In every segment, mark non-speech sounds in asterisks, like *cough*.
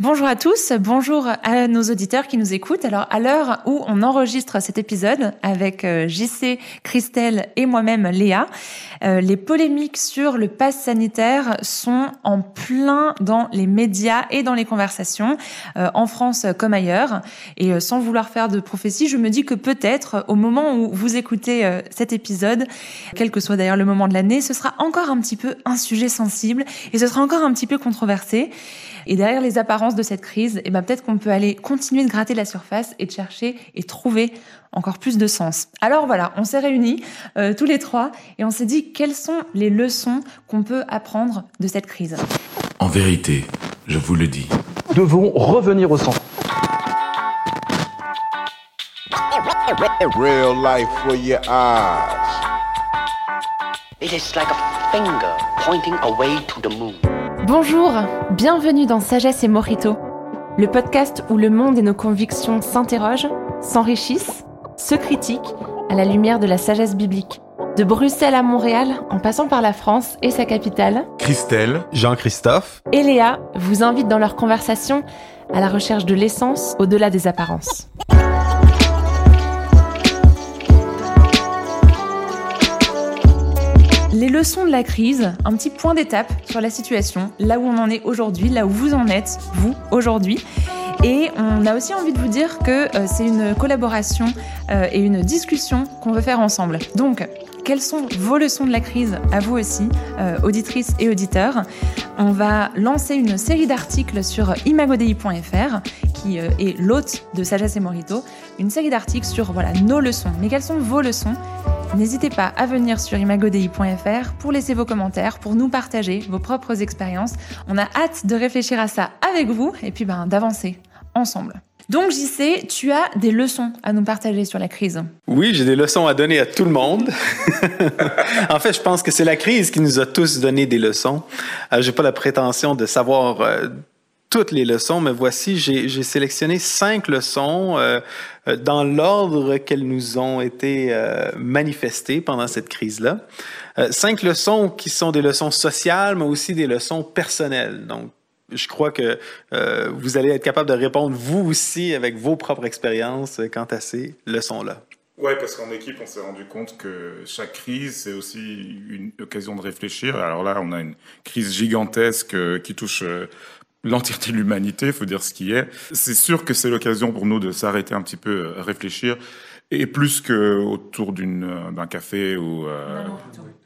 Bonjour à tous, bonjour à nos auditeurs qui nous écoutent. Alors à l'heure où on enregistre cet épisode avec euh, JC, Christelle et moi-même Léa, euh, les polémiques sur le pass sanitaire sont en plein dans les médias et dans les conversations, euh, en France comme ailleurs. Et sans vouloir faire de prophétie, je me dis que peut-être au moment où vous écoutez cet épisode, quel que soit d'ailleurs le moment de l'année, ce sera encore un petit peu un sujet sensible et ce sera encore un petit peu controversé. Et derrière les apparences de cette crise, eh ben peut-être qu'on peut aller continuer de gratter la surface et de chercher et trouver encore plus de sens. Alors voilà, on s'est réunis euh, tous les trois et on s'est dit quelles sont les leçons qu'on peut apprendre de cette crise? En vérité, je vous le dis. Nous devons revenir au centre. Real life for your eyes. It is like a finger pointing away to the moon. Bonjour, bienvenue dans Sagesse et Morito, le podcast où le monde et nos convictions s'interrogent, s'enrichissent, se critiquent à la lumière de la sagesse biblique. De Bruxelles à Montréal, en passant par la France et sa capitale, Christelle, Jean-Christophe et Léa vous invitent dans leur conversation à la recherche de l'essence au-delà des apparences. Leçons de la crise, un petit point d'étape sur la situation, là où on en est aujourd'hui, là où vous en êtes, vous, aujourd'hui. Et on a aussi envie de vous dire que euh, c'est une collaboration euh, et une discussion qu'on veut faire ensemble. Donc, quelles sont vos leçons de la crise à vous aussi, euh, auditrices et auditeurs? On va lancer une série d'articles sur imagodei.fr, qui est l'hôte de Sagesse et Morito, une série d'articles sur voilà, nos leçons. Mais quelles sont vos leçons N'hésitez pas à venir sur imagodei.fr pour laisser vos commentaires, pour nous partager vos propres expériences. On a hâte de réfléchir à ça avec vous et puis ben, d'avancer ensemble. Donc JC, tu as des leçons à nous partager sur la crise. Oui, j'ai des leçons à donner à tout le monde. *laughs* en fait, je pense que c'est la crise qui nous a tous donné des leçons. Euh, j'ai pas la prétention de savoir euh, toutes les leçons, mais voici, j'ai sélectionné cinq leçons euh, euh, dans l'ordre qu'elles nous ont été euh, manifestées pendant cette crise-là. cinq leçons qui sont des leçons sociales, mais aussi des leçons personnelles. Donc, je crois que vous allez être capable de répondre vous aussi avec vos propres expériences quant à ces leçons-là. Oui, parce qu'en équipe, on s'est rendu compte que chaque crise, c'est aussi une occasion de réfléchir. Alors là, on a une crise gigantesque qui touche l'entièreté de l'humanité, faut dire ce qui est. C'est sûr que c'est l'occasion pour nous de s'arrêter un petit peu, réfléchir et plus que autour d'une euh, d'un café ou euh,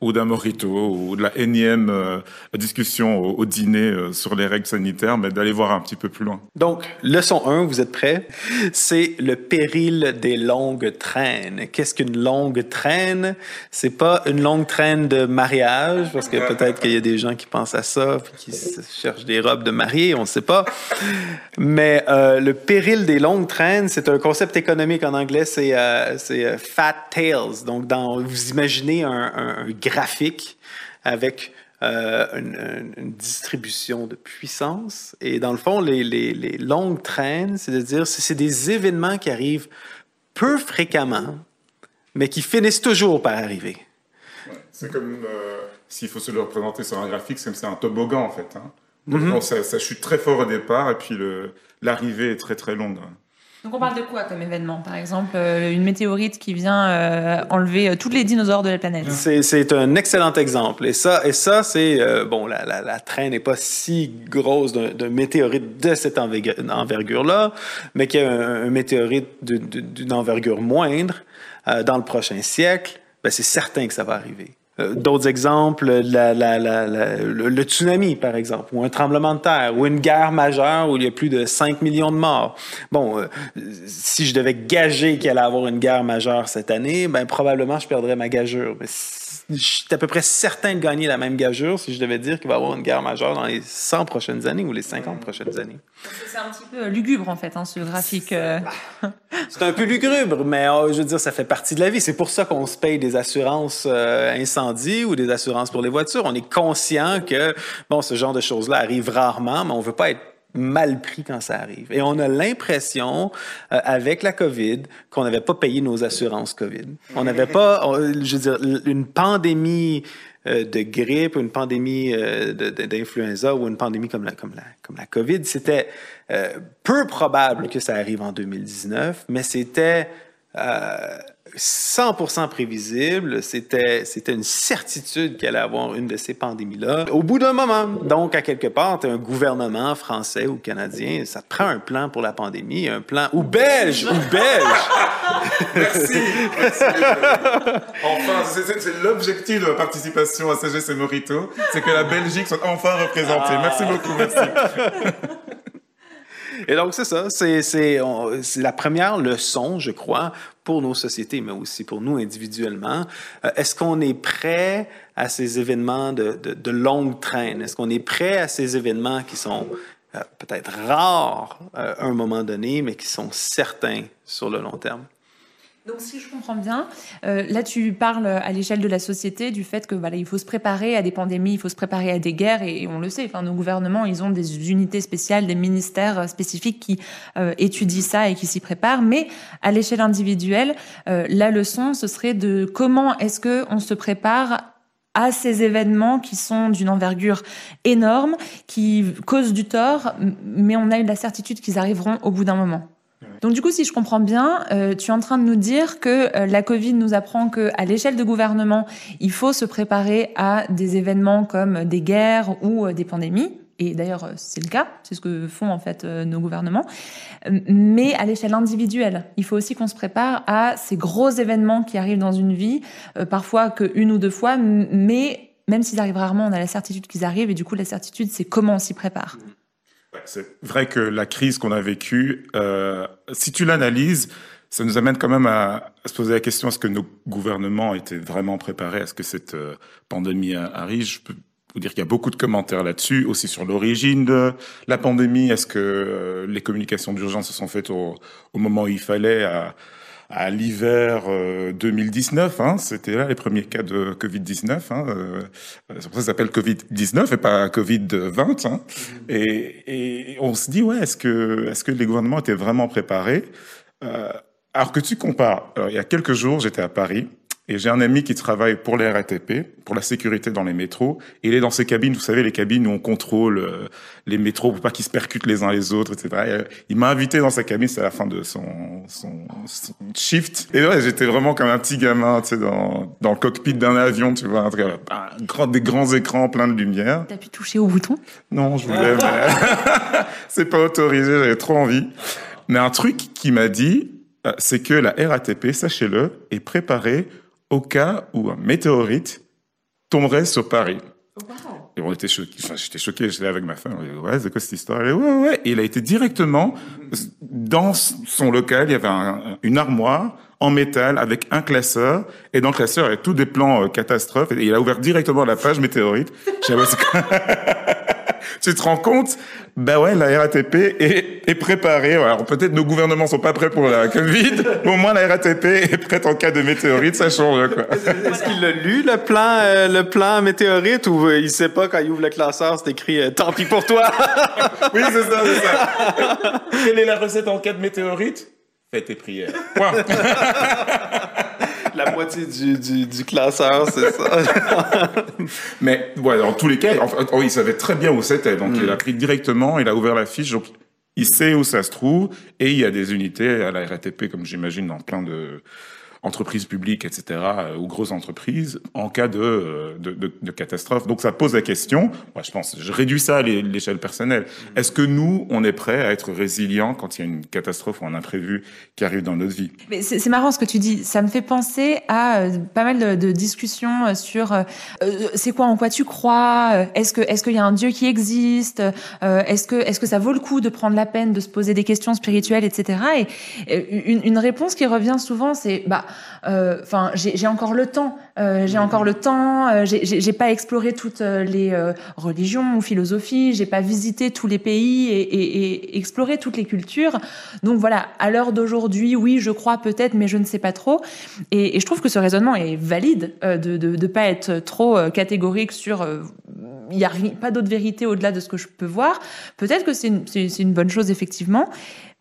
ou d'un morito ou de la énième euh, discussion au, dîner sur les règles sanitaires, mais d'aller voir un petit peu plus loin. Donc, leçon 1, vous êtes prêts? C'est le péril des longues traînes. Qu'est-ce qu'une longue traîne? C'est pas une longue traîne de mariage, parce que peut-être qu'il y a des gens qui pensent à ça, qui cherchent des robes de mariée, on ne sait pas. Mais le péril des longues traînes, c'est un concept économique en anglais, c'est c'est euh, Fat Tails. Donc, dans, vous imaginez un, graphique avec euh, une, distribution de puissance. Et dans le fond, les, les, longues traînes, c'est-à-dire c'est des événements qui arrivent peu fréquemment, mais qui finissent toujours par arriver. c'est comme euh, s'il faut se le représenter sur un graphique, c'est comme c'est un toboggan en fait. Hein. Mm-hmm. ça, ça, chute très fort au départ et puis l'arrivée est très très longue. Donc on parle de quoi comme événement Par exemple, euh, une météorite qui vient euh, enlever euh, tous les dinosaures de la planète? C'est un excellent exemple. Et ça, et ça c'est bon, la, traîne n'est pas si grosse d'un météorite de cette envergure-là, mais qu'il y a un, météorite d'une envergure moindre dans le prochain siècle, ben c'est certain que ça va arriver. Euh, d'autres exemples, le, tsunami, par exemple, ou un tremblement de terre, ou une guerre majeure où il y a plus de 5 millions de morts. Bon, euh, si je devais gager qu'il allait avoir une guerre majeure cette année, ben probablement je perdrais ma gageure. Mais je suis à peu près certain de gagner la même gageure si je devais dire qu'il va y avoir une guerre majeure dans les 100 prochaines années ou les 50 prochaines années. C'est un petit peu lugubre, en fait, hein, ce graphique. Euh. C'est un peu lugubre, mais oh, je veux dire, ça fait partie de la vie. C'est pour ça qu'on se paye des assurances euh, incendie ou des assurances pour les voitures. On est conscient que, bon, ce genre de choses-là arrive rarement, mais on veut pas être mal pris quand ça arrive. Et on a l'impression, euh, avec la COVID, qu'on n'avait pas payé nos assurances COVID. On n'avait pas, je veux dire, une pandémie euh, de grippe, une pandémie euh, d'influenza ou une pandémie comme la, comme la, comme la COVID, c'était euh, peu probable que ça arrive en 2019, mais c'était 100% prévisible. C'était, c'était une certitude qu'il allait avoir une de ces pandémies-là. Au bout d'un moment, donc, à quelque part, tu un gouvernement français ou canadien, ça te prend un plan pour la pandémie, un plan, ou belge, ou belge. *laughs* merci, Enfin, c'est, l'objectif de la participation à CGC Morito, c'est que la Belgique soit enfin représentée. Merci beaucoup, merci. *laughs* Et donc, c'est ça. C'est, la première leçon, je crois, pour nos sociétés, mais aussi pour nous individuellement. Euh, est-ce qu'on est prêt à ces événements de, de, de longue traîne? Est-ce qu'on est prêt à ces événements qui sont euh, peut-être rares euh, à un moment donné, mais qui sont certains sur le long terme? Donc, si je comprends bien, euh, là, tu parles à l'échelle de la société du fait que voilà, il faut se préparer à des pandémies, il faut se préparer à des guerres, et, on le sait. Enfin, nos gouvernements, ils ont des unités spéciales, des ministères spécifiques qui euh, étudient ça et qui s'y préparent. Mais à l'échelle individuelle, euh, la leçon, ce serait de comment est-ce que on se prépare à ces événements qui sont d'une envergure énorme, qui causent du tort, mais on a eu la certitude qu'ils arriveront au bout d'un moment. Donc du coup, si je comprends bien, euh, tu es en train de nous dire que euh, la Covid nous apprend que à l'échelle de gouvernement, il faut se préparer à des événements comme des guerres ou euh, des pandémies. Et d'ailleurs, c'est le cas, c'est ce que font en fait nos gouvernements. Mais à l'échelle individuelle, il faut aussi qu'on se prépare à ces gros événements qui arrivent dans une vie, parfois qu'une ou deux fois, mais même s'ils arrivent rarement, on a la certitude qu'ils arrivent. Et du coup, la certitude, c'est comment on s'y prépare. C'est vrai que la crise qu'on a vécue, euh, si tu l'analyses, ça nous amène quand même à, se poser la question est-ce que nos gouvernements étaient vraiment préparés à ce que cette euh, pandémie arrive? Je peux vous dire qu'il y a beaucoup de commentaires là-dessus, aussi sur l'origine de la pandémie. Est-ce que euh, les communications d'urgence se sont faites au, moment où il fallait à l'hiver 2019. Euh, hein, C'était là les premiers cas de Covid-19. Hein, euh, c'est pour ça que ça s'appelle Covid-19 et pas Covid-20. Hein. Et, et, on se dit, ouais, est-ce que, est-ce que les gouvernements étaient vraiment préparés euh, Alors que tu compares, alors, il y a quelques jours, j'étais à Paris et j'ai un ami qui travaille pour les RATP, pour la sécurité dans les métros. Et il est dans ces cabines, vous savez, les cabines où on contrôle euh, les métros pour pas qu'ils se percutent les uns les autres, etc. Euh, il m'a invité dans sa cabine, c'est à la fin de son, son, shift. Et ouais, j'étais vraiment comme un petit gamin, tu sais, dans, dans le cockpit d'un avion, tu vois, un, un grand, des grands écrans pleins de lumière. T'as pu toucher au bouton? Non, je voulais, mais *laughs* c'est pas autorisé, j'avais trop envie. Mais un truc qui m'a dit, euh, c'est que la RATP, sachez-le, est préparée au cas où un météorite tomberait sur Paris. Et on était choqués. Enfin, j'étais choqué, j'étais avec ma femme. On dit, ouais, c'est quoi cette histoire? ouais, ouais. Et il a été directement dans son local. Il y avait une armoire en métal avec un classeur. Et dans le classeur, il y avait tous des plans euh, catastrophes. Et il a ouvert directement la page météorite. *laughs* tu te rends compte? Ben ouais, la RATP est, est préparée. Alors peut-être nos gouvernements sont pas prêts pour la Covid, mais au moins la RATP est prête en cas de météorite, ça change quoi. Est-ce qu'il a lu le plan, euh, le plan météorite ou euh, il sait pas quand il ouvre le classeur, c'est écrit euh, tant pis pour toi? oui, c'est ça, c'est ça. *laughs* Quelle est la recette en cas de météorite? Fais tes prières. *laughs* Point. la moitié du, du, du classeur, c'est ça. *laughs* Mais ouais, dans tous les cas, oh, il savait très bien où c'était. Donc, il a pris directement, il a ouvert la fiche. Donc, il sait où ça se trouve. Et il y a des unités à la RATP, comme j'imagine, dans plein de entreprises publiques, etc., euh, ou grosses entreprises, en cas de, euh, catastrophe. Donc ça pose la question, moi je pense, je réduis ça à l'échelle personnelle. Est-ce que nous, on est prêt à être résilient quand il y a une catastrophe ou un imprévu qui arrive dans notre vie? Mais c'est marrant ce que tu dis. Ça me fait penser à euh, pas mal de, discussions sur c'est quoi en quoi tu crois? Est-ce que est-ce qu'il y a un Dieu qui existe? Est-ce que est-ce que ça vaut le coup de prendre la peine de se poser des questions spirituelles, etc. Et une, une réponse qui revient souvent, c'est bah euh, enfin, j'ai encore le temps. Euh, j'ai encore le temps. Euh, j'ai pas exploré toutes les religions ou philosophies. J'ai pas visité tous les pays et, et, et, exploré toutes les cultures. Donc voilà, à l'heure d'aujourd'hui, oui, je crois peut-être, mais je ne sais pas trop. Et, et je trouve que ce raisonnement est valide de de, de pas être trop catégorique sur il n'y a pas d'autre vérité au-delà de ce que je peux voir. Peut-être que c'est une, une, bonne chose, effectivement.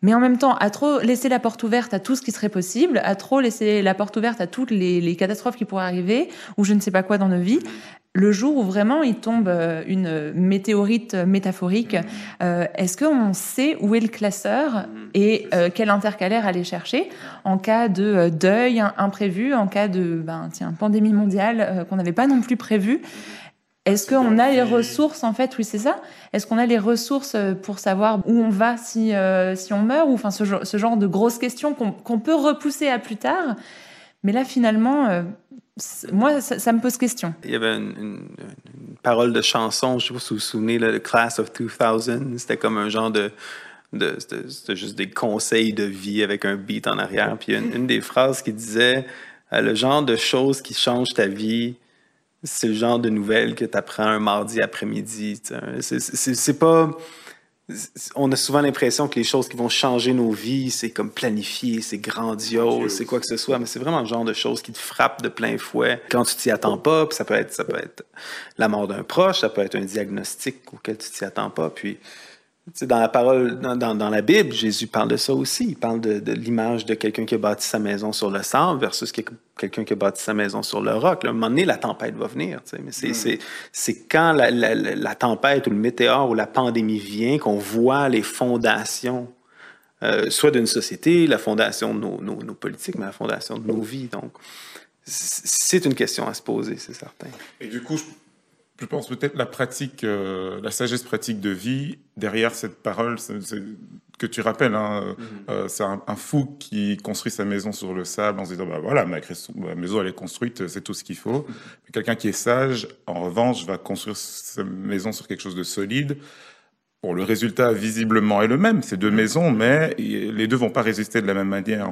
Mais en même temps, à trop laisser la porte ouverte à tout ce qui serait possible, à trop laisser la porte ouverte à toutes les, les catastrophes qui pourraient arriver, ou je ne sais pas quoi dans nos vies, le jour où vraiment il tombe euh, une météorite métaphorique, euh, est-ce qu'on sait où est le classeur et euh, quel intercalaire aller chercher en cas de deuil imprévu, en cas de ben, tiens, pandémie mondiale euh, qu'on n'avait pas non plus prévu? Est-ce qu'on a les ressources en fait Oui, c'est ça. Est-ce qu'on a les ressources euh, pour savoir où on va si, euh, si on meurt ou enfin ce, genre- ce genre de grosses questions qu'on peut repousser à plus tard Mais là, finalement, euh, moi, ça, ça me pose question. Il y avait une, une- une parole de chanson, je sais pas si vous vous souvenez, The Class of 2000. C'était comme un genre de. de c'était juste des conseils de vie avec un beat en arrière. Puis une, une des phrases qui disait euh, Le genre de choses qui changent ta vie, c'est le genre de nouvelles que tu apprends un mardi après-midi. C'est- pas. On a souvent l'impression que les choses qui vont changer nos vies, c'est comme planifié, c'est grandiose, c'est quoi que ce soit, mais c'est vraiment le genre de choses qui te frappent de plein fouet quand tu t'y attends pas. Puis ça peut être, ça peut être la mort d'un proche, ça peut être un diagnostic auquel tu t'y attends pas. Puis dans la parole, dans, la Bible, Jésus parle de ça aussi. Il parle de, de l'image de quelqu'un qui a bâti sa maison sur le sable versus quel- quelqu'un qui a bâti sa maison sur le roc. Là, à un moment donné, la tempête va venir. tu sais. Mais c'est, c'est quand la, la- la- la tempête ou le météore ou la pandémie vient qu'on voit les fondations, euh, soit d'une société, la fondation de nos, nos- nos politiques, mais la fondation de nos vies. Donc, c'est une question à se poser, c'est certain. Et du coup, je, je pense peut-être la pratique, euh, la sagesse pratique de vie derrière cette parole que tu rappelles. Hein, euh, c'est un, un fou qui construit sa maison sur le sable en se disant bah voilà ma, maison elle est construite, c'est tout ce qu'il faut. Mais Quelqu'un qui est sage, en revanche, va construire sa maison sur quelque chose de solide. Bon, le résultat visiblement est le même, c'est deux maisons, mais les deux vont pas résister de la même manière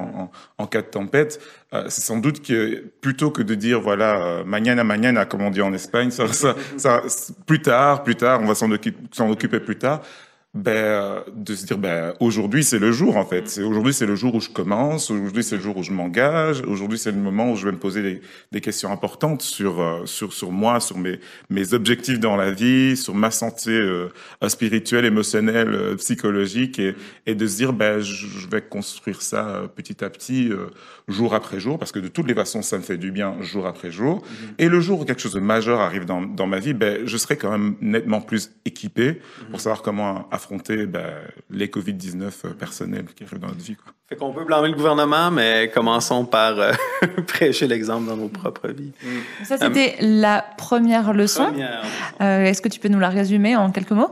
en, cas de tempête. Euh, c'est sans doute que plutôt que de dire voilà euh, mañana mañana comme on dit en Espagne, ça, ça, ça- plus tard, plus tard, on va s'en occuper plus tard. Ben, euh, de se dire ben aujourd'hui c'est le jour en fait. C'est aujourd'hui c'est le jour où je commence. Aujourd'hui c'est le jour où je m'engage. Aujourd'hui c'est le moment où je vais me poser des, des questions importantes sur euh, sur sur moi, sur mes mes objectifs dans la vie, sur ma santé euh, spirituelle, émotionnelle, euh, psychologique et et de se dire ben je, je vais construire ça petit à petit, euh, jour après jour, parce que de toutes les façons ça me fait du bien jour après jour. Et le jour où quelque chose de majeur arrive dans dans ma vie, ben je serai quand même nettement plus équipé pour savoir comment affronter ben, les Covid-19 euh, personnels qui arrivent dans notre vie. Quoi. Fait qu'on peut blâmer le gouvernement, mais commençons par euh, *laughs* prêcher l'exemple dans nos propres vies. Ça, c'était la première leçon. Première. Euh, Est-ce que tu peux nous la résumer en quelques mots?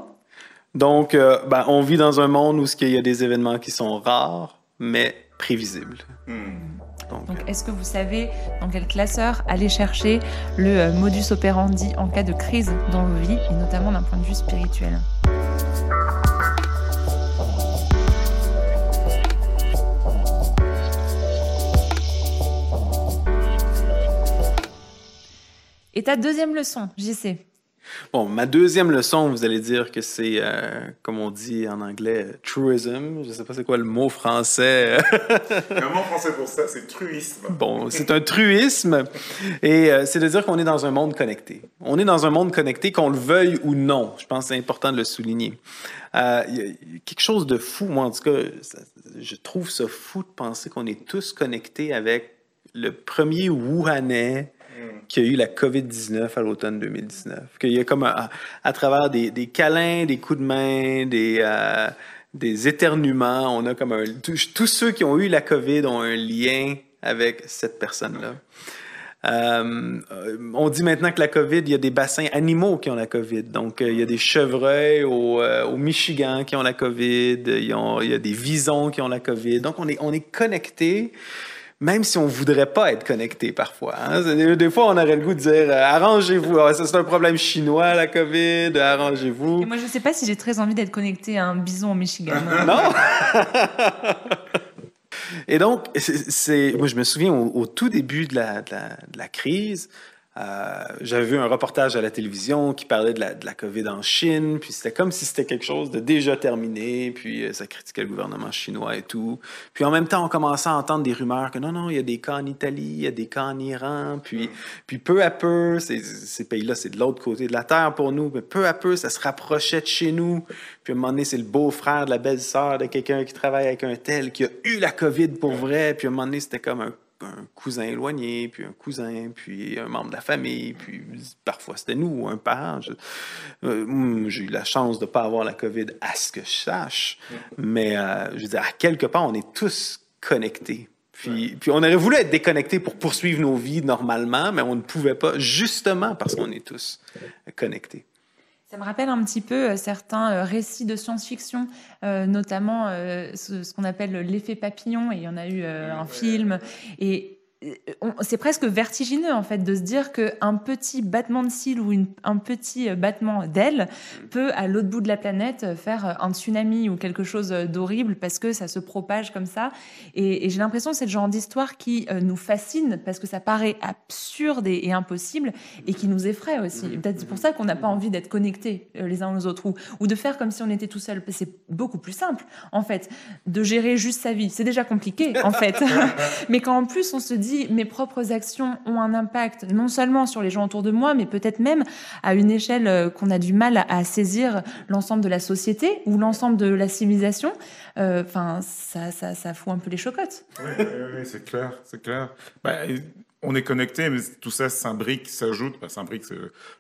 Donc, euh, ben, on vit dans un monde où ce qu'il y a des événements qui sont rares, mais prévisibles. Donc, Donc, est-ce que vous savez dans quel classeur aller chercher le modus operandi en cas de crise dans vos vies, et notamment d'un point de vue spirituel? Et ta deuxième leçon, JC Bon, ma deuxième leçon, vous allez dire que c'est, euh, comme on dit en anglais, truism. Je sais pas c'est quoi le mot français. Comment français pour ça C'est truisme. Bon, c'est un truisme. Et euh, c'est de dire qu'on est dans un monde connecté. On est dans un monde connecté, qu'on le veuille ou non. Je pense que c'est important de le souligner. Euh, y, a- il y a quelque chose de fou, moi en tout cas, ça- je trouve ça fou de penser qu'on est tous connectés avec le premier Wuhanais qui a eu la COVID-19 à l'automne 2019. Qu'il y a comme à, travers des, câlins, des coups de main, des, euh, des éternuements, on a comme un... Tous, ceux qui ont eu la COVID ont un lien avec cette personne-là. Euh, on dit maintenant que la COVID, il y a des bassins animaux qui ont la COVID. Donc, euh, il y a des chevreuils au, euh, au Michigan qui ont la COVID. Il y a des visons qui ont la COVID. Donc, on est, on est connectés, même si on voudrait pas être connecté parfois. hein. Des, fois, on aurait le goût de dire euh, arrangez-vous. Ah, c'est un problème chinois, la COVID. Arrangez-vous. Moi, je sais pas si j'ai très envie d'être connectée à un bison au Michigan. *laughs* Non? Et donc, c'est- c'est, moi, je me souviens au, au tout début de la, de la, de la crise, euh, j'avais vu un reportage à la télévision qui parlait de la, COVID en Chine, puis c'était comme si c'était quelque chose de déjà terminé, puis euh, ça critiquait le gouvernement chinois et tout. Puis en même temps, on commençait à entendre des rumeurs que non, non, il y a des cas en Italie, il y a des cas en Iran, puis, puis peu à peu, ces, ces pays-là, c'est de l'autre côté de la Terre pour nous, mais peu à peu, ça se rapprochait de chez nous. Puis à un moment donné, c'est le beau-frère de la belle-sœur de quelqu'un qui travaille avec un tel qui a eu la COVID pour vrai, puis à un moment donné, c'était comme un un cousin éloigné, puis un cousin, puis un membre de la famille, puis parfois c'était nous, un parent. Euh, hum, J'ai eu la chance de ne pas avoir la COVID à ce que je sache, mais euh, je veux dire, à quelque part, on est tous connectés. Puis, puis on aurait voulu être déconnectés pour poursuivre nos vies normalement, mais on ne pouvait pas, justement parce qu'on est tous connectés. Ça me rappelle un petit peu euh, certains euh, récits de science-fiction, euh, notamment euh, ce, ce qu'on appelle l'effet papillon, et il y en a eu euh, un film. Et c'est presque vertigineux en fait de se dire qu'un petit battement de cils ou une- un petit euh, battement d'aile peut à l'autre bout de la planète euh, faire euh, un tsunami ou quelque chose euh, d'horrible parce que ça se propage comme ça. Et, et j'ai l'impression que c'est le genre d'histoire qui euh, nous fascine parce que ça paraît absurde et, et impossible et qui nous effraie aussi. Et Peut-être c'est pour ça qu'on n'a pas envie d'être connectés euh, les uns aux autres ou, ou de faire comme si on était tout seul. C'est beaucoup plus simple en fait de gérer juste sa vie. C'est déjà compliqué en fait. *laughs* mais quand en plus on se dit mes propres actions ont un impact non seulement sur les gens autour de moi, mais peut-être même à une échelle euh, qu'on a du mal à, saisir l'ensemble de la société ou l'ensemble de la civilisation. euh, Enfin, ça, ça, fout un peu les chocottes. Oui, oui, c'est clair, c'est clair. Bah, on est connecté, mais tout ça s'imbrique, s'ajoute, bah, s'imbrique,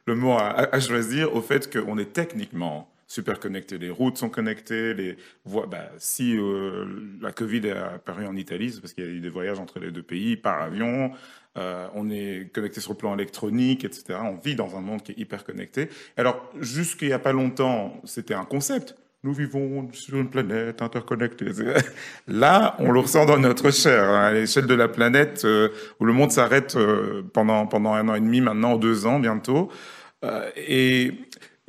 le mot à choisir, au fait qu'on est techniquement super connecté. Les routes sont connectées, les voies. Bah, si euh, la Covid est apparue en Italie, c'est parce qu'il y a eu des voyages entre les deux pays par avion. Euh, on est connecté sur le plan électronique, etc. On vit dans un monde qui est hyper connecté. Alors, jusqu'il n'y a pas longtemps, c'était un concept. Nous vivons sur une planète interconnectée. *laughs* Là, on le ressent dans notre chair, hein, à l'échelle de la planète, euh, où le monde s'arrête pendant, pendant un an et demi, maintenant deux ans bientôt. Et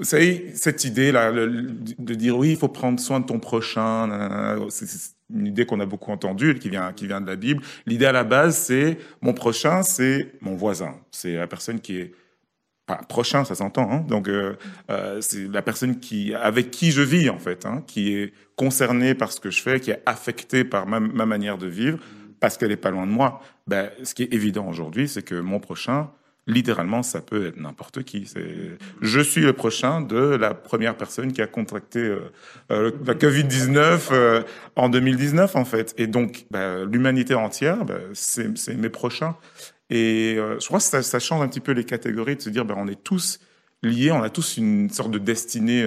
vous savez, cette idée-là, de dire oui, il faut prendre soin de ton prochain, nanana, c'est une idée qu'on a beaucoup entendue, qui vient, qui vient de la Bible. L'idée à la base, c'est mon prochain, c'est mon voisin. C'est la personne qui est pas prochain, ça s'entend. Hein Donc, euh, euh, c'est la personne qui, avec qui je vis, en fait, hein, qui est concernée par ce que je fais, qui est affectée par ma, ma manière de vivre, parce qu'elle est pas loin de moi. Ben, ce qui est évident aujourd'hui, c'est que mon prochain, littéralement, ça peut être n'importe qui. Je suis le prochain de la première personne qui a contracté euh, euh, la Covid-19 euh, en 2019, en fait. Et donc, ben, l'humanité entière, ben, c'est, mes prochains. Et je crois que ça, change un petit peu les catégories de se dire, ben, on est tous liés, on a tous une sorte de destinée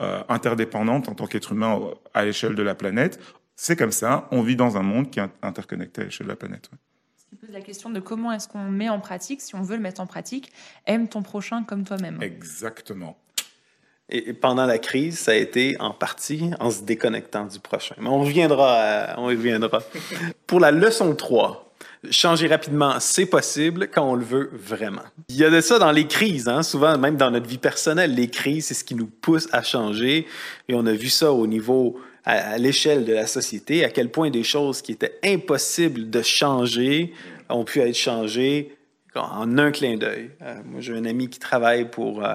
interdépendante en tant qu'être humain à l'échelle de la planète. C'est comme ça, on vit dans un monde qui est interconnecté à l'échelle de la planète. Pose la question de comment est-ce qu'on met en pratique, si on veut le mettre en pratique, aime ton prochain comme toi-même. Exactement. Et et pendant la crise, ça a été en partie en se déconnectant du prochain. Mais on reviendra, à- on y reviendra. *laughs* Pour la leçon 3, changer rapidement, c'est possible quand on le veut vraiment. Il y a de ça dans les crises, hein, souvent même dans notre vie personnelle. Les crises, c'est ce qui nous pousse à changer. Et on a vu ça au niveau, à, à l'échelle de la société, à quel point des choses qui étaient impossibles de changer ont pu être changées en un clin d'œil. Euh, moi, j'ai un ami qui travaille pour... euh,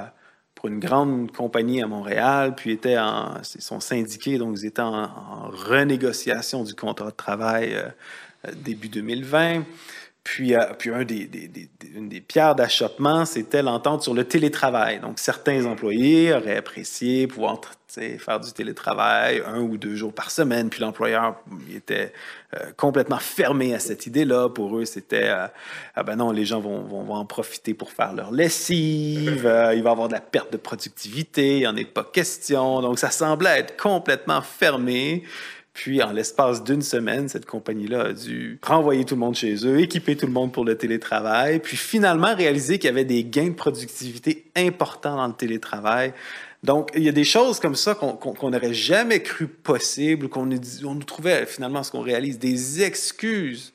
une grande compagnie à Montréal, puis était en, ils sont syndiqués, donc ils étaient en, en renégociation du contrat de travail euh, début 2020. Puis, euh, puis un des, une des pierres d'achoppement, c'était l'entente sur le télétravail. Donc, certains employés auraient apprécié pouvoir faire du télétravail un ou deux jours par semaine. Puis l'employeur était euh, complètement fermé à cette idée-là. Pour eux, c'était euh, ah ben non, les gens vont, en profiter pour faire leur lessive. il va y avoir de la perte de productivité. Il n'y en est pas question. Donc, ça semblait être complètement fermé. Puis, en l'espace d'une semaine, cette compagnie-là a dû renvoyer tout le monde chez eux, équiper tout le monde pour le télétravail, puis finalement réaliser qu'il y avait des gains de productivité importants dans le télétravail. Donc, il y a des choses comme ça qu'on qu'on n'aurait jamais cru possible, qu'on on nous trouvait finalement ce qu'on réalise, des excuses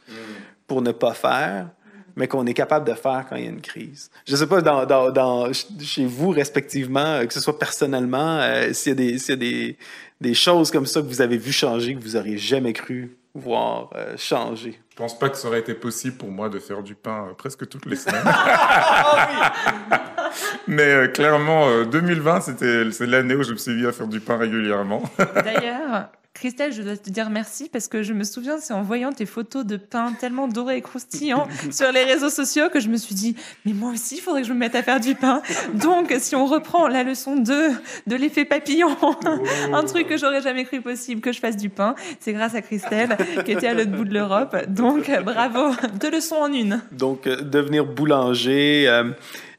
pour ne pas faire, mais qu'on est capable de faire quand il y a une crise. Je ne sais pas, dans, dans- dans- chez vous, respectivement, euh, que ce soit personnellement, euh, s'il y a, des, s'il y a des, des choses comme ça que vous avez vu changer, que vous n'auriez jamais cru voir euh, changer. Je pense pas que ça aurait été possible pour moi de faire du pain euh, presque toutes les semaines. *laughs* Mais euh, clairement, euh, 2020, c'était c'est l'année où je me suis mis à faire du pain régulièrement. D'ailleurs, Christelle, je dois te dire merci parce que je me souviens, c'est en voyant tes photos de pain tellement doré et croustillant *laughs* sur les réseaux sociaux que je me suis dit, mais moi aussi, il faudrait que je me mette à faire du pain. Donc, si on reprend la leçon 2 de l'effet papillon, un truc que j'aurais jamais cru possible que je fasse du pain, c'est grâce à Christelle qui était à l'autre bout de l'Europe. Donc, bravo, deux leçons en une. Donc, euh, devenir boulanger, euh,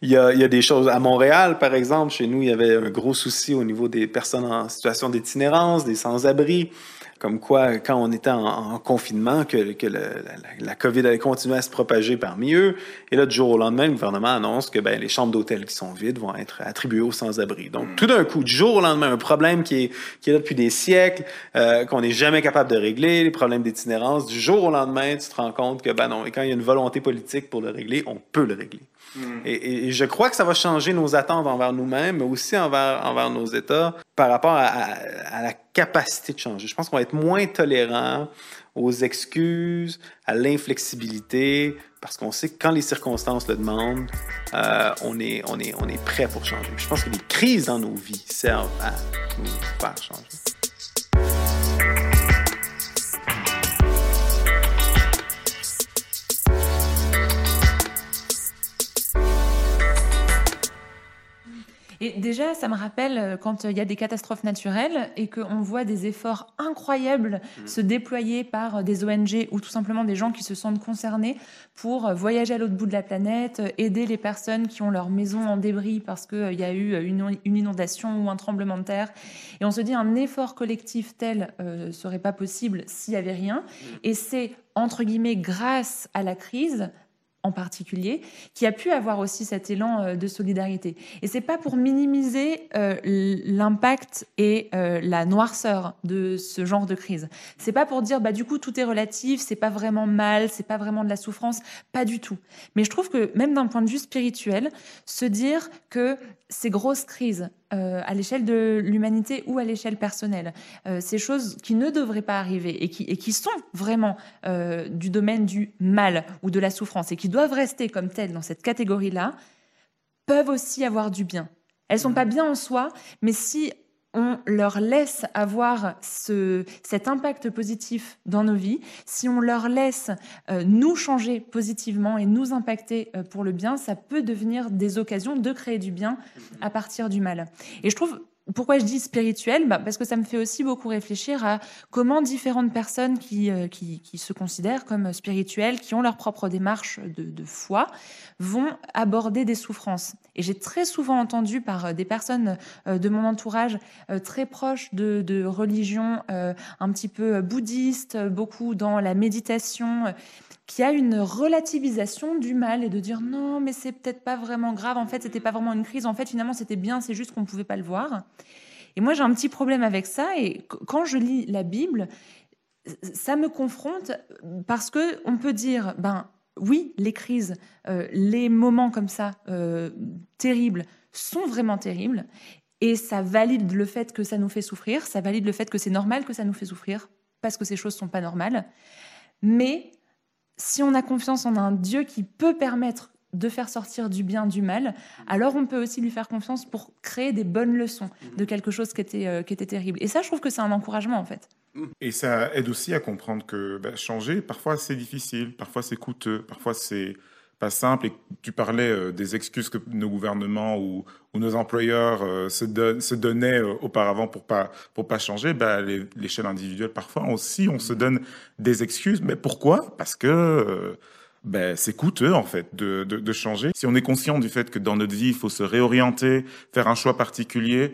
il y, a, des choses. À Montréal, par exemple, chez nous, il y avait un gros souci au niveau des personnes en situation d'itinérance, des sans-abri. Comme quoi, quand on était en, en confinement, que, la, COVID allait continuer à se propager parmi eux. Et là, du jour au lendemain, le gouvernement annonce que ben, les chambres d'hôtel qui sont vides vont être attribuées aux sans-abri. Donc, tout d'un coup, du jour au lendemain, un problème qui est, qui est là depuis des siècles, euh, qu'on n'est jamais capable de régler, les problèmes d'itinérance, du jour au lendemain, tu te rends compte que ben non, et quand il y a une volonté politique pour le régler, on peut le régler. Et, je crois que ça va changer nos attentes envers nous-mêmes, mais aussi envers, envers nos États par rapport à la capacité de changer. Je pense qu'on va être moins tolérant aux excuses, à l'inflexibilité, parce qu'on sait que quand les circonstances le demandent, euh, on, est, on, est, on est prêt pour changer. Je pense que les crises dans nos vies servent à nous faire changer. Et déjà, ça me rappelle euh, quand euh, il y a des catastrophes naturelles et qu'on voit des efforts incroyables se déployer par euh, des ONG ou tout simplement des gens qui se sentent concernés pour voyager à l'autre bout de la planète, aider les personnes qui ont leur maison en débris parce qu'il y a eu une, inondation ou un tremblement de terre. Et on se dit un effort collectif tel euh, serait pas possible s'il y avait rien. Et c'est entre guillemets grâce à la crise en particulier, qui a pu avoir aussi cet élan euh, de solidarité. Et c'est pas pour minimiser euh, l'impact et euh, la noirceur de ce genre de crise. C'est pas pour dire bah du coup tout est relatif, c'est pas vraiment mal, c'est pas vraiment de la souffrance, pas du tout. Mais je trouve que même d'un point de vue spirituel, se dire que ces grosses crises euh, à l'échelle de l'humanité ou à l'échelle personnelle, euh, ces choses qui ne devraient pas arriver et qui, et qui sont vraiment euh, du domaine du mal ou de la souffrance et qui doivent rester comme telles dans cette catégorie-là, peuvent aussi avoir du bien. Elles sont pas bien en soi, mais si on leur laisse avoir ce, cet impact positif dans nos vies, si on leur laisse euh, nous changer positivement et nous impacter euh, pour le bien, ça peut devenir des occasions de créer du bien à partir du mal. Et je trouve pourquoi je dis spirituel bah Parce que ça me fait aussi beaucoup réfléchir à comment différentes personnes qui, euh, qui, se considèrent comme spirituelles, qui ont leur propre démarche de, foi, vont aborder des souffrances. Et j'ai très souvent entendu par des personnes euh, de mon entourage euh, très proches de, de religions euh, un petit peu bouddhistes, beaucoup dans la méditation qui a une relativisation du mal et de dire non mais c'est peut-être pas vraiment grave. En fait c'était pas vraiment une crise. En fait finalement c'était bien. C'est juste qu'on pouvait pas le voir. Et moi j'ai un petit problème avec ça. Et quand je lis la Bible ça me confronte parce que on peut dire ben oui les crises euh, les moments comme ça euh, terribles sont vraiment terribles. Et ça valide le fait que ça nous fait souffrir. Ça valide le fait que c'est normal que ça nous fait souffrir parce que ces choses sont pas normales. Mais si on a confiance en un Dieu qui peut permettre de faire sortir du bien du mal, alors on peut aussi lui faire confiance pour créer des bonnes leçons de quelque chose qui était, euh, qui était terrible. Et ça, je trouve que c'est un encouragement, en fait. Et ça aide aussi à comprendre que bah, changer, parfois c'est difficile, parfois c'est coûteux, parfois c'est pas simple. Et tu parlais euh, des excuses que nos gouvernements ou, ou nos employeurs euh, se, don se, donnaient euh, auparavant pour pas pour pas changer. Bah, l'échelle individuelle, parfois aussi, on se donne des excuses. Mais pourquoi? Parce que ben, c'est coûteux en fait de, de, de, changer. Si on est conscient du fait que dans notre vie, il faut se réorienter, faire un choix particulier,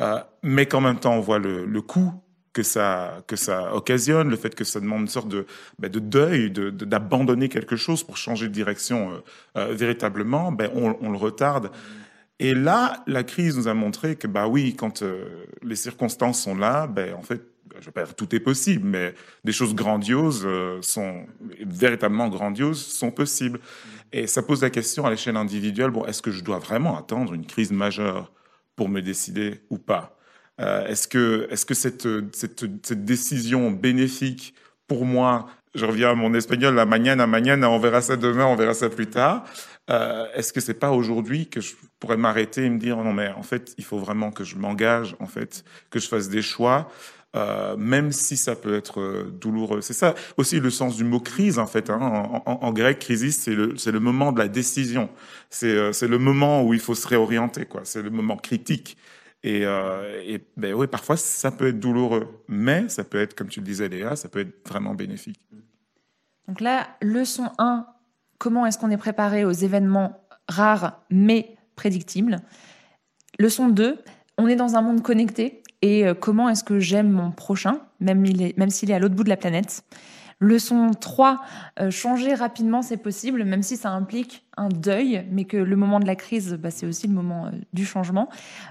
euh, mais qu'en même temps on voit le, le coût que ça, que ça occasionne, le fait que ça demande une sorte de, ben, de deuil, d'abandonner quelque chose pour changer de direction euh, euh, véritablement, ben, on, le retarde. Et là, la crise nous a montré que, bah oui, quand euh, les circonstances sont là, ben, en fait, je vais pas dire tout est possible, mais des choses grandioses sont véritablement grandioses sont possibles. Et ça pose la question à l'échelle individuelle bon, est-ce que je dois vraiment attendre une crise majeure pour me décider ou pas? Euh, Est-ce que, est-ce que cette, cette, décision bénéfique pour moi, je reviens à mon espagnol, la mañana, mañana, on verra ça demain, on verra ça plus tard. Euh, est-ce que c'est pas aujourd'hui que je pourrais m'arrêter et me dire non mais en fait il faut vraiment que je m'engage, en fait que je fasse des choix euh, même si ça peut être douloureux. C'est ça aussi le sens du mot crise en fait. Hein. En, grec, crisis, c'est le, le moment de la décision. C'est, c'est le moment où il faut se réorienter, quoi. C'est le moment critique. Et, euh, et ben oui, parfois ça peut être douloureux, mais ça peut être, comme tu le disais Léa, ça peut être vraiment bénéfique. Donc là, leçon 1, comment est-ce qu'on est préparé aux événements rares mais prédictibles? Leçon 2, on est dans un monde connecté et euh, comment est-ce que j'aime mon prochain, même s'il est à l'autre bout de la planète? Leçon 3, euh, changer rapidement, c'est possible, même si ça implique un deuil, mais que le moment de la crise, bah, c'est aussi le moment euh, du changement.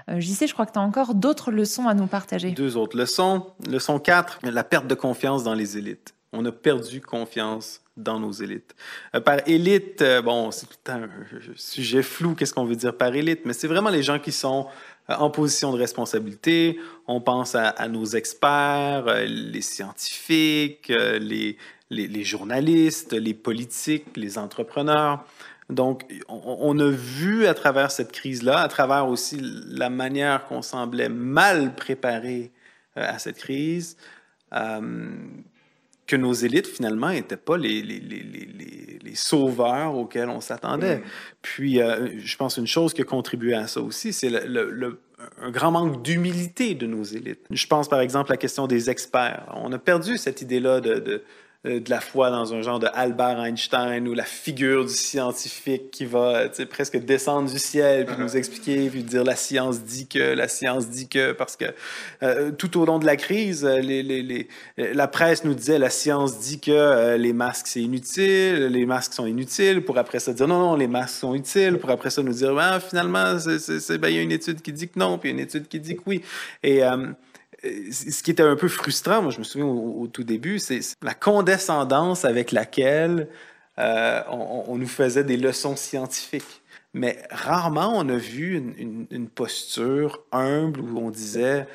Euh, J'y sais, je crois que tu as encore d'autres leçons à nous partager. Deux autres leçons. Leçon 4, la perte de confiance dans les élites. On a perdu confiance dans nos élites. Euh, par élite, bon, c'est tout un sujet flou, qu'est-ce qu'on veut dire par élite, mais c'est vraiment les gens qui sont en position de responsabilité. On pense à, nos experts, euh, les scientifiques, euh, les, journalistes, les politiques, les entrepreneurs. Donc, on, a vu à travers cette crise-là, à travers aussi la manière qu'on semblait mal préparé à cette crise, euh, que nos élites, finalement, n'étaient pas les, les, les, les, les sauveurs auxquels on s'attendait. Mmh. Puis, euh, je pense une chose qui a contribué à ça aussi, c'est le, le, le, un grand manque d'humilité de nos élites. Je pense, par exemple, à la question des experts. On a perdu cette idée-là de, de de la foi dans un genre de Albert Einstein ou la figure du scientifique qui va presque descendre du ciel puis nous expliquer puis dire la science dit que la science dit que parce que euh, tout au long de la crise les, les, les, la presse nous disait la science dit que euh, les masques c'est inutile les masques sont inutiles pour après ça dire non non les masques sont utiles pour après ça nous dire ben, finalement ben, il y a une étude qui dit que non puis une étude qui dit que oui. Et euh, ce qui était un peu frustrant, moi je me souviens au, tout début, c'est la condescendance avec laquelle euh, on, nous faisait des leçons scientifiques. Mais rarement on a vu une, une posture humble où on disait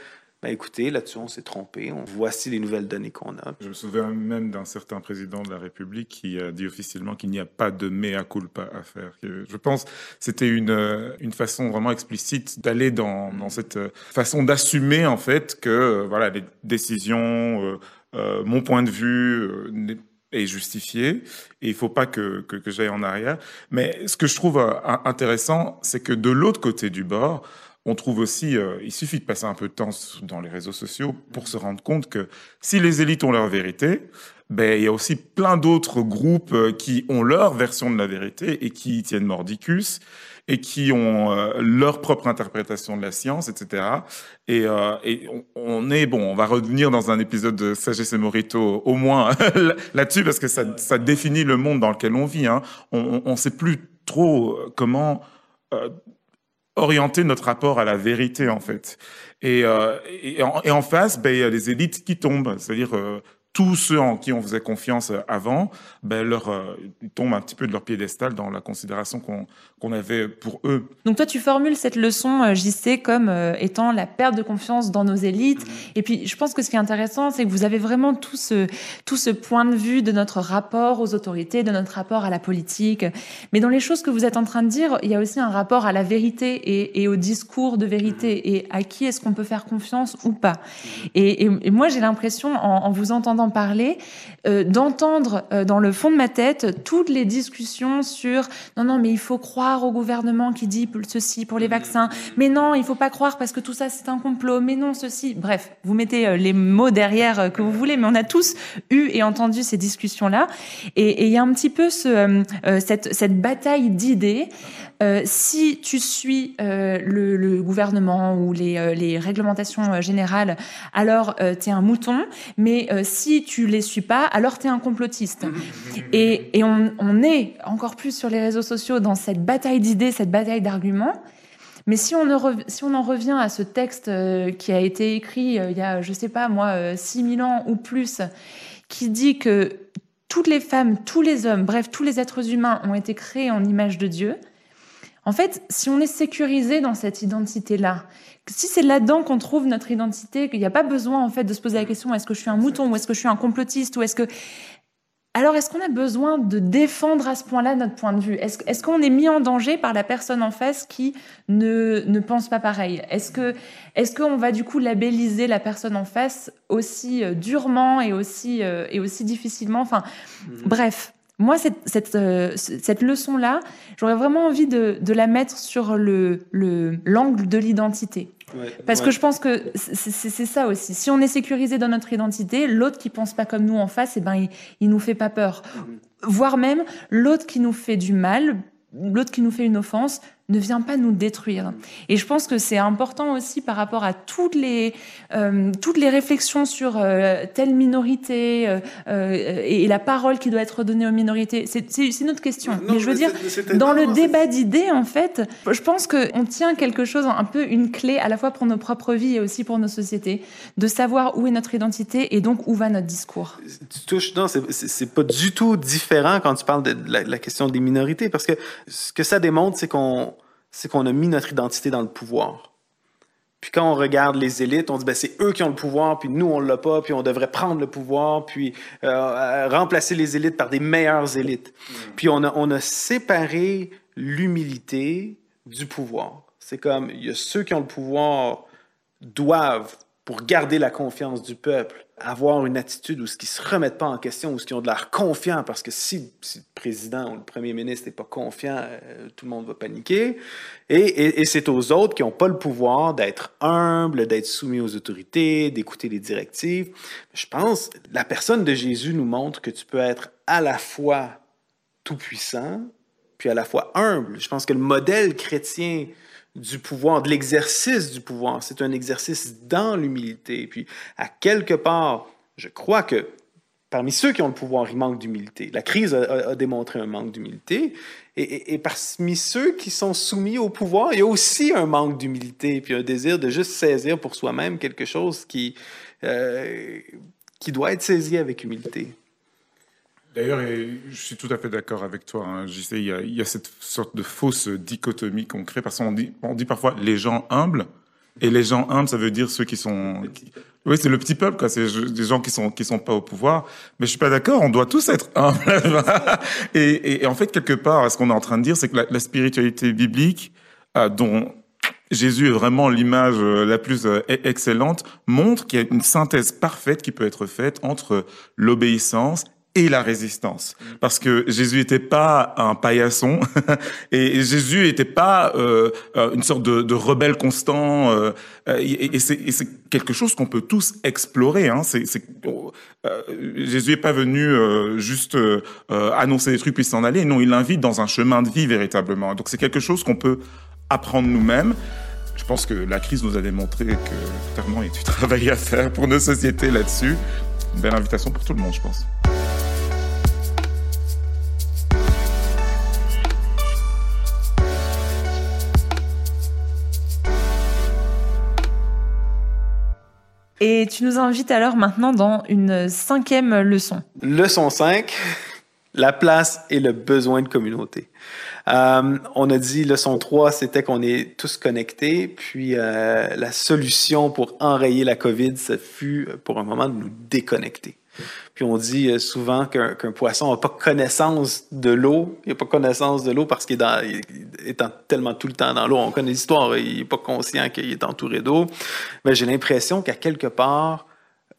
ben écoutez, là-dessus, on s'est trompé. On, voici les nouvelles données qu'on a. Je me souviens même d'un certain président de la République qui a dit officiellement qu'il n'y a pas de mea culpa à faire. Je pense c'était une, une façon vraiment explicite d'aller dans, dans cette façon d'assumer, en fait, que voilà, les décisions, euh, euh, mon point de vue, euh, est justifié et il faut pas que, que, que j'aille en arrière. Mais ce que je trouve intéressant, c'est que de l'autre côté du bord, on trouve aussi, euh, il suffit de passer un peu de temps dans les réseaux sociaux pour se rendre compte que si les élites ont leur vérité, ben il y a aussi plein d'autres groupes euh, qui ont leur version de la vérité et qui y tiennent mordicus et qui ont euh, leur propre interprétation de la science, etc. Et, on, est bon, on va revenir dans un épisode de Sagesse et Morito au moins *laughs* là-dessus parce que ça, définit le monde dans lequel on vit. Hein. On ne sait plus trop comment orienter notre rapport à la vérité en fait. Et, euh, et, en, face, ben, il y a les élites qui tombent, c'est-à-dire euh, tous ceux en qui on faisait confiance avant, ben leur, euh, ils tombent un petit peu de leur piédestal dans la considération qu'on avait pour eux. Donc toi, tu formules cette leçon, euh, JC, comme euh, étant la perte de confiance dans nos élites. Mmh. Et puis, je pense que ce qui est intéressant, c'est que vous avez vraiment tout ce, tout ce point de vue de notre rapport aux autorités, de notre rapport à la politique. Mais dans les choses que vous êtes en train de dire, il y a aussi un rapport à la vérité et, et au discours de vérité et à qui est-ce qu'on peut faire confiance ou pas? Et, et, et moi, j'ai l'impression, en, en, vous entendant parler, euh, d'entendre euh, dans le fond de ma tête toutes les discussions sur non, non, mais il faut croire au gouvernement qui dit ceci pour les vaccins. Mais non, il faut pas croire parce que tout ça c'est un complot. Mais non, ceci. Bref, vous mettez euh, les mots derrière que vous voulez, mais on a tous eu et entendu ces discussions-là. Et il y a un petit peu ce, cette, cette bataille d'idées. Euh, si tu suis euh, le, le, gouvernement ou les, euh, les réglementations générales, alors tu es un mouton. Mais si tu les suis pas, alors tu es un complotiste. *laughs* Et, et on, on est encore plus sur les réseaux sociaux dans cette bataille d'idées, cette bataille d'arguments. Mais si on, si on, en revient à ce texte qui a été écrit il y a, je sais pas moi, euh, 6000 ans ou plus, qui dit que toutes les femmes, tous les hommes, bref, tous les êtres humains ont été créés en image de Dieu, en fait, si on est sécurisé dans cette identité-là, si c'est là-dedans qu'on trouve notre identité, qu'il n'y a pas besoin en fait de se poser la question est-ce que je suis un mouton ou est-ce que je suis un complotiste ou est-ce que alors, est-ce qu'on a besoin de défendre à ce point-là notre point de vue? Est-ce est qu'on est mis en danger par la personne en face qui ne, ne pense pas pareil? Est-ce que est-ce qu'on va du coup labelliser la personne en face aussi euh, durement et aussi euh, et aussi difficilement? Enfin, mmh. bref. Moi, cette, cette, euh, cette leçon-là, j'aurais vraiment envie de, de, la mettre sur le l'angle de l'identité. Parce que je pense que c'est ça aussi. Si on est sécurisé dans notre identité, l'autre qui pense pas comme nous en face, eh ben, il, il nous fait pas peur. Mm-hmm. Voire même l'autre qui nous fait du mal, l'autre qui nous fait une offense, ne vient pas nous détruire. Et je pense que c'est important aussi par rapport à toutes les, euh, toutes les réflexions sur euh, telle minorité euh, et, la parole qui doit être donnée aux minorités. C'est une autre question. mais je veux dire, dans le débat d'idées, en fait, je pense qu'on tient quelque chose, un peu une clé à la fois pour nos propres vies et aussi pour nos sociétés, de savoir où est notre identité et donc où va notre discours. Tu touches, non, c'est pas du tout différent quand tu parles de la, la question des minorités, parce que ce que ça démontre, c'est qu'on c'est qu'on a mis notre identité dans le pouvoir. Puis quand on regarde les élites, on dit ben, c'est eux qui ont le pouvoir, puis nous on l'a pas, puis on devrait prendre le pouvoir, puis euh, euh, remplacer les élites par des meilleures élites. Mm. Puis on a, on a séparé l'humilité du pouvoir. C'est comme il y a ceux qui ont le pouvoir doivent pour garder la confiance du peuple, avoir une attitude où ce qui se remettent pas en question, où ce qui ont de l'air confiant, parce que si, le président ou le premier ministre n'est pas confiant, euh, tout le monde va paniquer. Et, c'est aux autres qui n'ont pas le pouvoir d'être humbles, d'être soumis aux autorités, d'écouter les directives. Je pense, la personne de Jésus nous montre que tu peux être à la fois tout puissant, puis à la fois humble. Je pense que le modèle chrétien du pouvoir, de l'exercice du pouvoir. C'est un exercice dans l'humilité. Puis, à quelque part, je crois que parmi ceux qui ont le pouvoir, il manque d'humilité. La crise a, démontré un manque d'humilité. Et, parmi ceux qui sont soumis au pouvoir, il y a aussi un manque d'humilité, puis un désir de juste saisir pour soi-même quelque chose qui, euh, qui doit être saisi avec humilité. D'ailleurs, je suis tout à fait d'accord avec toi. Hein. Sais, il, y a, il y a cette sorte de fausse dichotomie qu'on crée parce qu'on dit, on dit parfois les gens humbles. Et les gens humbles, ça veut dire ceux qui sont. Oui, c'est le petit peuple, quoi. C'est des gens qui sont qui sont pas au pouvoir. Mais je suis pas d'accord. On doit tous être humbles. *laughs* et, et, en fait, quelque part, ce qu'on est en train de dire, c'est que la, spiritualité biblique, euh, dont Jésus est vraiment l'image euh, la plus euh, e-, excellente, montre qu'il y a une synthèse parfaite qui peut être faite entre l'obéissance et la résistance. Parce que Jésus n'était pas un paillasson *laughs* et Jésus n'était pas euh, euh, une sorte de, rebelle constant. Euh, et, c'est quelque chose qu'on peut tous explorer. Hein. Jésus n'est pas venu juste annoncer des trucs puis s'en aller. Non, il l'invite dans un chemin de vie véritablement. Donc c'est quelque chose qu'on peut apprendre nous-mêmes. Je pense que la crise nous a démontré que clairement il y a du *laughs* travail à faire pour nos sociétés là-dessus. Belle invitation pour tout le monde, je pense. Et tu nous invites alors maintenant dans une cinquième leçon. Leçon 5, la place et le besoin de communauté. Euh, on a dit, leçon 3, c'était qu'on est tous connectés, puis euh, la solution pour enrayer la COVID, ça fut pour un moment de nous déconnecter. Puis on dit euh, souvent qu'un poisson n'a pas connaissance de l'eau. Il n'a pas connaissance de l'eau parce qu'il est, tellement tout le temps dans l'eau. On connaît l'histoire, il n'est pas conscient qu'il est entouré d'eau. Mais j'ai l'impression qu'à quelque part,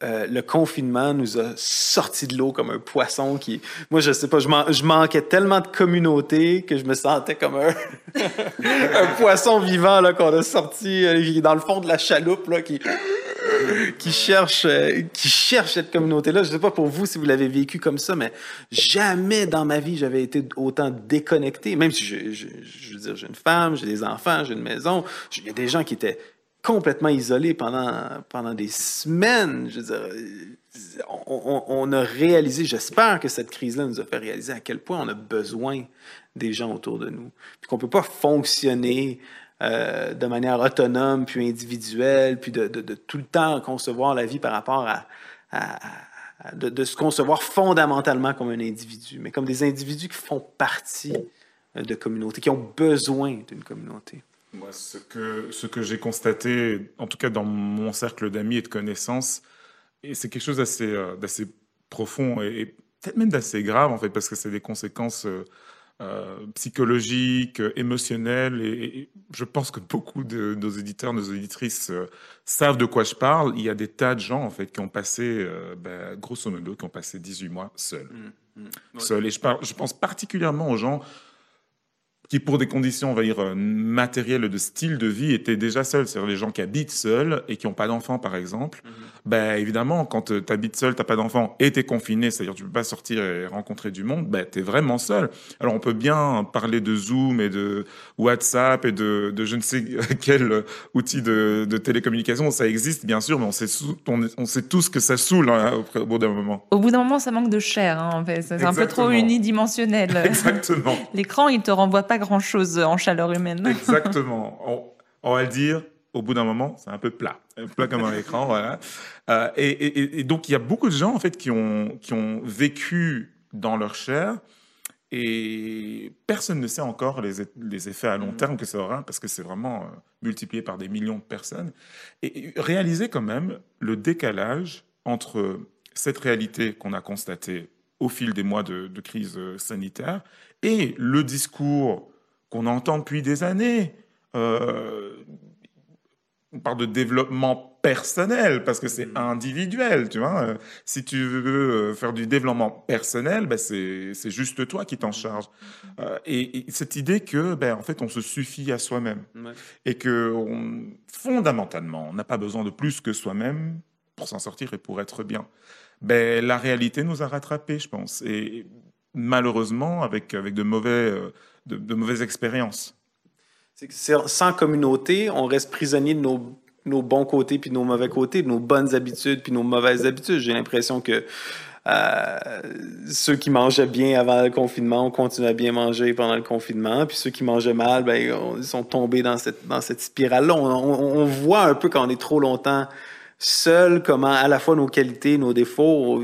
euh, le confinement nous a sorti de l'eau comme un poisson qui. Moi, je sais pas, je, manquais tellement de communauté que je me sentais comme un, *laughs* un poisson vivant qu'on a sorti euh, dans le fond de la chaloupe là, qui *laughs* qui cherche, euh, qui cherche cette communauté-là. Je sais pas pour vous si vous l'avez vécu comme ça, mais jamais dans ma vie j'avais été autant déconnecté. Même si je, je, veux dire, j'ai une femme, j'ai des enfants, j'ai une maison, il y a des gens qui étaient complètement isolés pendant, pendant des semaines. Je veux dire, on, a réalisé, j'espère que cette crise-là nous a fait réaliser à quel point on a besoin des gens autour de nous. Puis qu'on peut pas fonctionner euh, de manière autonome, puis individuelle, puis de, tout le temps concevoir la vie par rapport à, de, se concevoir fondamentalement comme un individu, mais comme des individus qui font partie euh, de communautés, qui ont besoin d'une communauté. Moi, ce que, ce que j'ai constaté, en tout cas dans mon cercle d'amis et de connaissances, et c'est quelque chose d'assez, euh, profond et, peut-être même d'assez grave en fait, parce que c'est des conséquences euh, psychologiques, euh, émotionnelles, et, et je pense que beaucoup de nos éditeurs, nos auditrices euh, savent de quoi je parle. Il y a des tas de gens en fait qui ont passé, euh, ben, grosso modo, qui ont passé 18 mois seuls, seuls. Et je, parle, je pense particulièrement aux gens qui, pour des conditions, on va dire, euh, matérielles de style de vie, étaient déjà seuls. C'est-à-dire les gens qui habitent seuls et qui n'ont pas d'enfants, par exemple. Ben, évidemment, quand tu habites seul, tu n'as pas d'enfants et tu es confiné, c'est-à-dire tu peux pas sortir et rencontrer du monde, ben, tu es vraiment seul. Alors, on peut bien parler de Zoom et de WhatsApp et de, de je ne sais *laughs* quel outil de, de télécommunication. Ça existe, bien sûr, mais on sait, sou- on, on sait tous que ça saoule hein, au, bout d'un moment. Au bout d'un moment, ça manque de chair. Hein, en fait. C'est un peu trop unidimensionnel. *laughs* Exactement. L'écran, il te renvoie pas grand-chose en chaleur humaine. *laughs* Exactement. On, on va le dire, au bout d'un moment, c'est un peu plat. Plat comme un *laughs* écran, voilà. Euh, et, et- et donc, il y a beaucoup de gens, en fait, qui ont, qui ont vécu dans leur chair et personne ne sait encore les, les effets à long terme que ça aura parce que c'est vraiment euh, multiplié par des millions de personnes. Et, et réaliser quand même le décalage entre cette réalité qu'on a constatée au fil des mois de, de crise sanitaire et le discours qu'on entend depuis des années. Euh, on parle de développement personnel parce que c'est individuel, tu vois. Euh, Si tu veux euh, faire du développement personnel, ben c'est c'est juste toi qui t'en charge. Euh, et, et cette idée que, ben en fait, on se suffit à soi-même Ouais. et que on- fondamentalement, on n'a pas besoin de plus que soi-même pour s'en sortir et pour être bien. Ben la réalité nous a rattrapés, je pense, et malheureusement avec avec de mauvais euh, de, mauvaises expériences. Sans communauté, on reste prisonnier de nos, nos bons côtés puis nos mauvais côtés, de nos bonnes habitudes puis nos mauvaises habitudes. J'ai l'impression que euh, ceux qui mangeaient bien avant le confinement ont continué à bien manger pendant le confinement, puis ceux qui mangeaient mal, ben, on- ils sont tombés dans cette, dans cette spirale-là. On, on- on voit un peu quand on est trop longtemps seul comment à la fois nos qualités, nos défauts,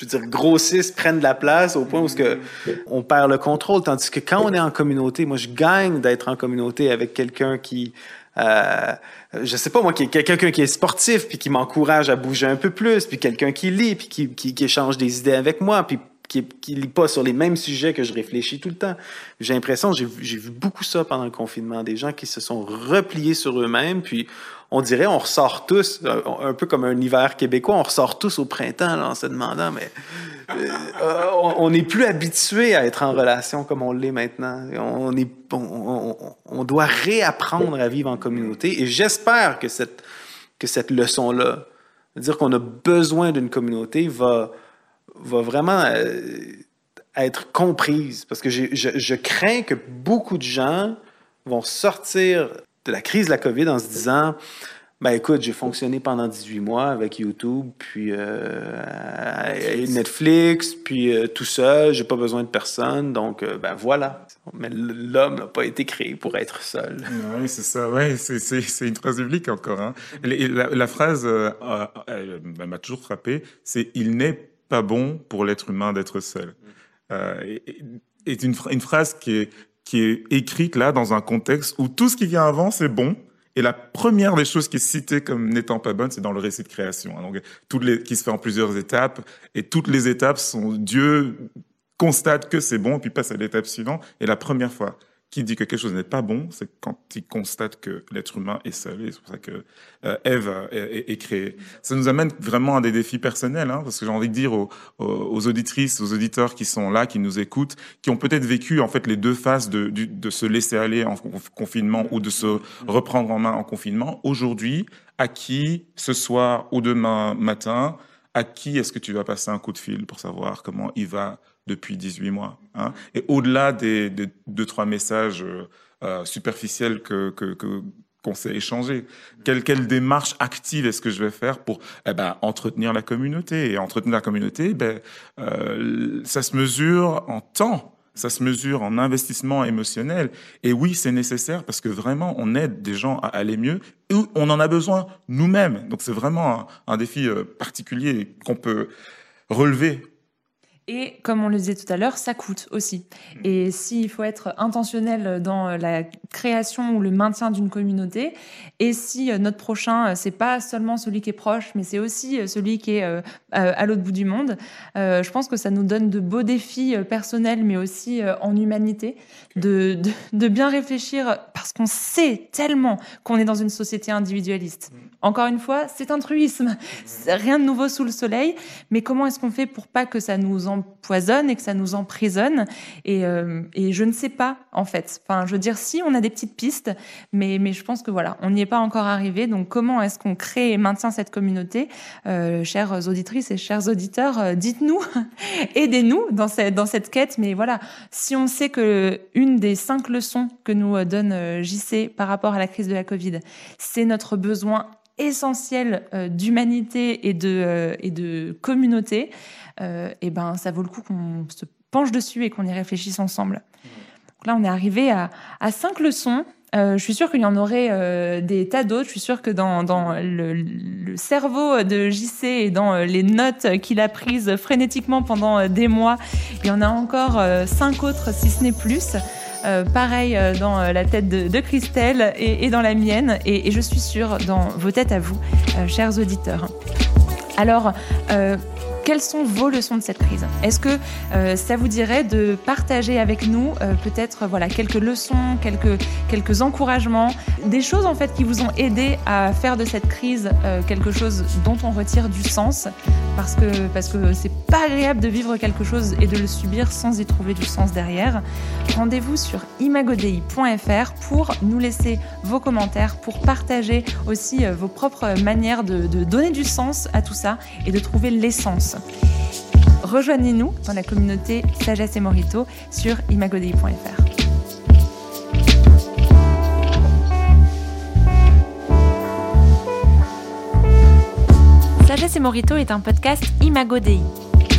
je veux dire, grossissent, prennent de la place au point où ce que on perd le contrôle. Tandis que quand on est en communauté, moi, je gagne d'être en communauté avec quelqu'un qui, euh, je sais pas moi, qui est quelqu'un qui est sportif puis qui m'encourage à bouger un peu plus, puis quelqu'un qui lit puis qui, qui, qui échange des idées avec moi, puis qui, qui lit pas sur les mêmes sujets que je réfléchis tout le temps. J'ai l'impression, j'ai vu beaucoup ça pendant le confinement, des gens qui se sont repliés sur eux-mêmes, puis on dirait, on ressort tous, euh, un peu comme un hiver québécois, on ressort tous au printemps en se demandant, mais euh, on- on n'est plus habitué à être en relation comme on l'est maintenant. On, est, on, doit réapprendre à vivre en communauté. Et j'espère que cette, que cette leçon-là, dire qu'on a besoin d'une communauté, va, va vraiment euh, être comprise. Parce que je, je crains que beaucoup de gens vont sortir de la crise de la COVID en se disant ben écoute, j'ai fonctionné pendant 18 mois avec YouTube, puis euh, et Netflix, puis euh, tout seul, j'ai pas besoin de personne, donc euh, ben voilà. Mais l'homme n'a pas été créé pour être seul. Oui, c'est ça. Ouais, c'est une phrase biblique encore. Hein. La, la phrase elle m'a toujours frappé. C'est il n'est pas bon pour l'être humain d'être seul. Euh, et, et- est une, une phrase qui est qui est écrite là dans un contexte où tout ce qui vient avant c'est bon. Et la première des choses qui est citée comme n'étant pas bonne, c'est dans le récit de création. Donc, toutes les, qui se fait en plusieurs étapes. Et toutes les étapes sont Dieu constate que c'est bon, et puis passe à l'étape suivante. Et la première fois qu'il dit que quelque chose n'est pas bon, c'est quand il constate que l'être humain est seul. Et c'est pour ça que euh, Ève est, est- est créée. Ça nous amène vraiment à des défis personnels, hein, parce que j'ai envie de dire aux, aux, auditrices, aux auditeurs qui sont là, qui nous écoutent, qui ont peut-être vécu en fait les deux phases de, du- de se laisser aller en conf- confinement ou de se reprendre en main en confinement. Aujourd'hui, à qui ce soir ou demain matin, à qui est-ce que tu vas passer un coup de fil pour savoir comment il va depuis 18 mois hein Et au-delà des, des deux, trois messages euh, euh, superficiels que, qu'on s'est échangés, quelle, quelle démarche active est-ce que je vais faire pour eh ben, entretenir la communauté? Et entretenir la communauté, ben, euh, ça se mesure en temps. Ça se mesure en investissement émotionnel. Et oui, c'est nécessaire parce que vraiment, on aide des gens à aller mieux et on en a besoin nous-mêmes. Donc, c'est vraiment un, défi particulier qu'on peut relever Et comme on le disait tout à l'heure, ça coûte aussi. Et s'il faut être intentionnel dans la création ou le maintien d'une communauté, et si notre prochain, c'est pas seulement celui qui est proche, mais c'est aussi celui qui est à l'autre bout du monde, je pense que ça nous donne de beaux défis personnels, mais aussi en humanité, de, de, de bien réfléchir, parce qu'on sait tellement qu'on est dans une société individualiste. Encore une fois, c'est un truisme. Rien de nouveau sous le soleil. Mais comment est-ce qu'on fait pour pas que ça nous empoisonne et que ça nous emprisonne et, euh, et, je ne sais pas, en fait. Enfin, je veux dire, si, on a des petites pistes, mais, mais je pense que voilà, on n'y est pas encore arrivé. Donc, comment est-ce qu'on crée et maintient cette communauté? Euh, Chères auditrices et chers auditeurs, euh, dites-nous, *laughs* aidez-nous dans cette, dans cette quête. Mais voilà, si on sait que une des cinq leçons que nous donne JC par rapport à la crise de la Covid, c'est notre besoin essentiel euh, d'humanité et de, euh, et de communauté, euh, et ben ça vaut le coup qu'on se penche dessus et qu'on y réfléchisse ensemble. Donc là, on est arrivé à, à cinq leçons. je suis sûre qu'il y en aurait des tas d'autres. Je suis sûre que dans, dans le, le, cerveau de JC et dans les notes qu'il a prises frénétiquement pendant des mois, il y en a encore cinq autres, si ce n'est plus. Euh, pareil euh, dans euh, la tête de, Christelle et, dans la mienne, et, je suis sûre dans vos têtes à vous, chers auditeurs. Alors, quelles sont vos leçons de cette crise? Est-ce que euh, ça vous dirait de partager avec nous euh, peut-être voilà quelques leçons, quelques encouragements, des choses en fait qui vous ont aidé à faire de cette crise euh, quelque chose dont on retire du sens? Parce que parce que c'est pas agréable de vivre quelque chose et de le subir sans y trouver du sens derrière. Rendez-vous sur imagodei.fr pour nous laisser vos commentaires, pour partager aussi vos propres manières de donner du sens à tout ça et de trouver l'essence Rejoignez-nous dans la communauté Sagesse et Morito sur imagodei.fr. Sagesse et Morito est un podcast Imagodei.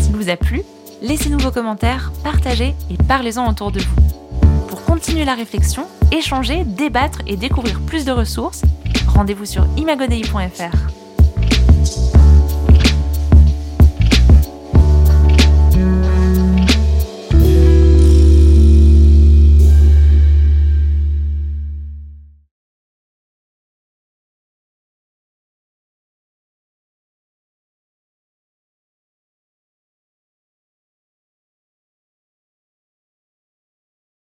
S'il vous a plu, laissez-nous vos commentaires, partagez et parlez-en autour de vous. Pour continuer la réflexion, échanger, débattre et découvrir plus de ressources, rendez-vous sur imagodei.fr.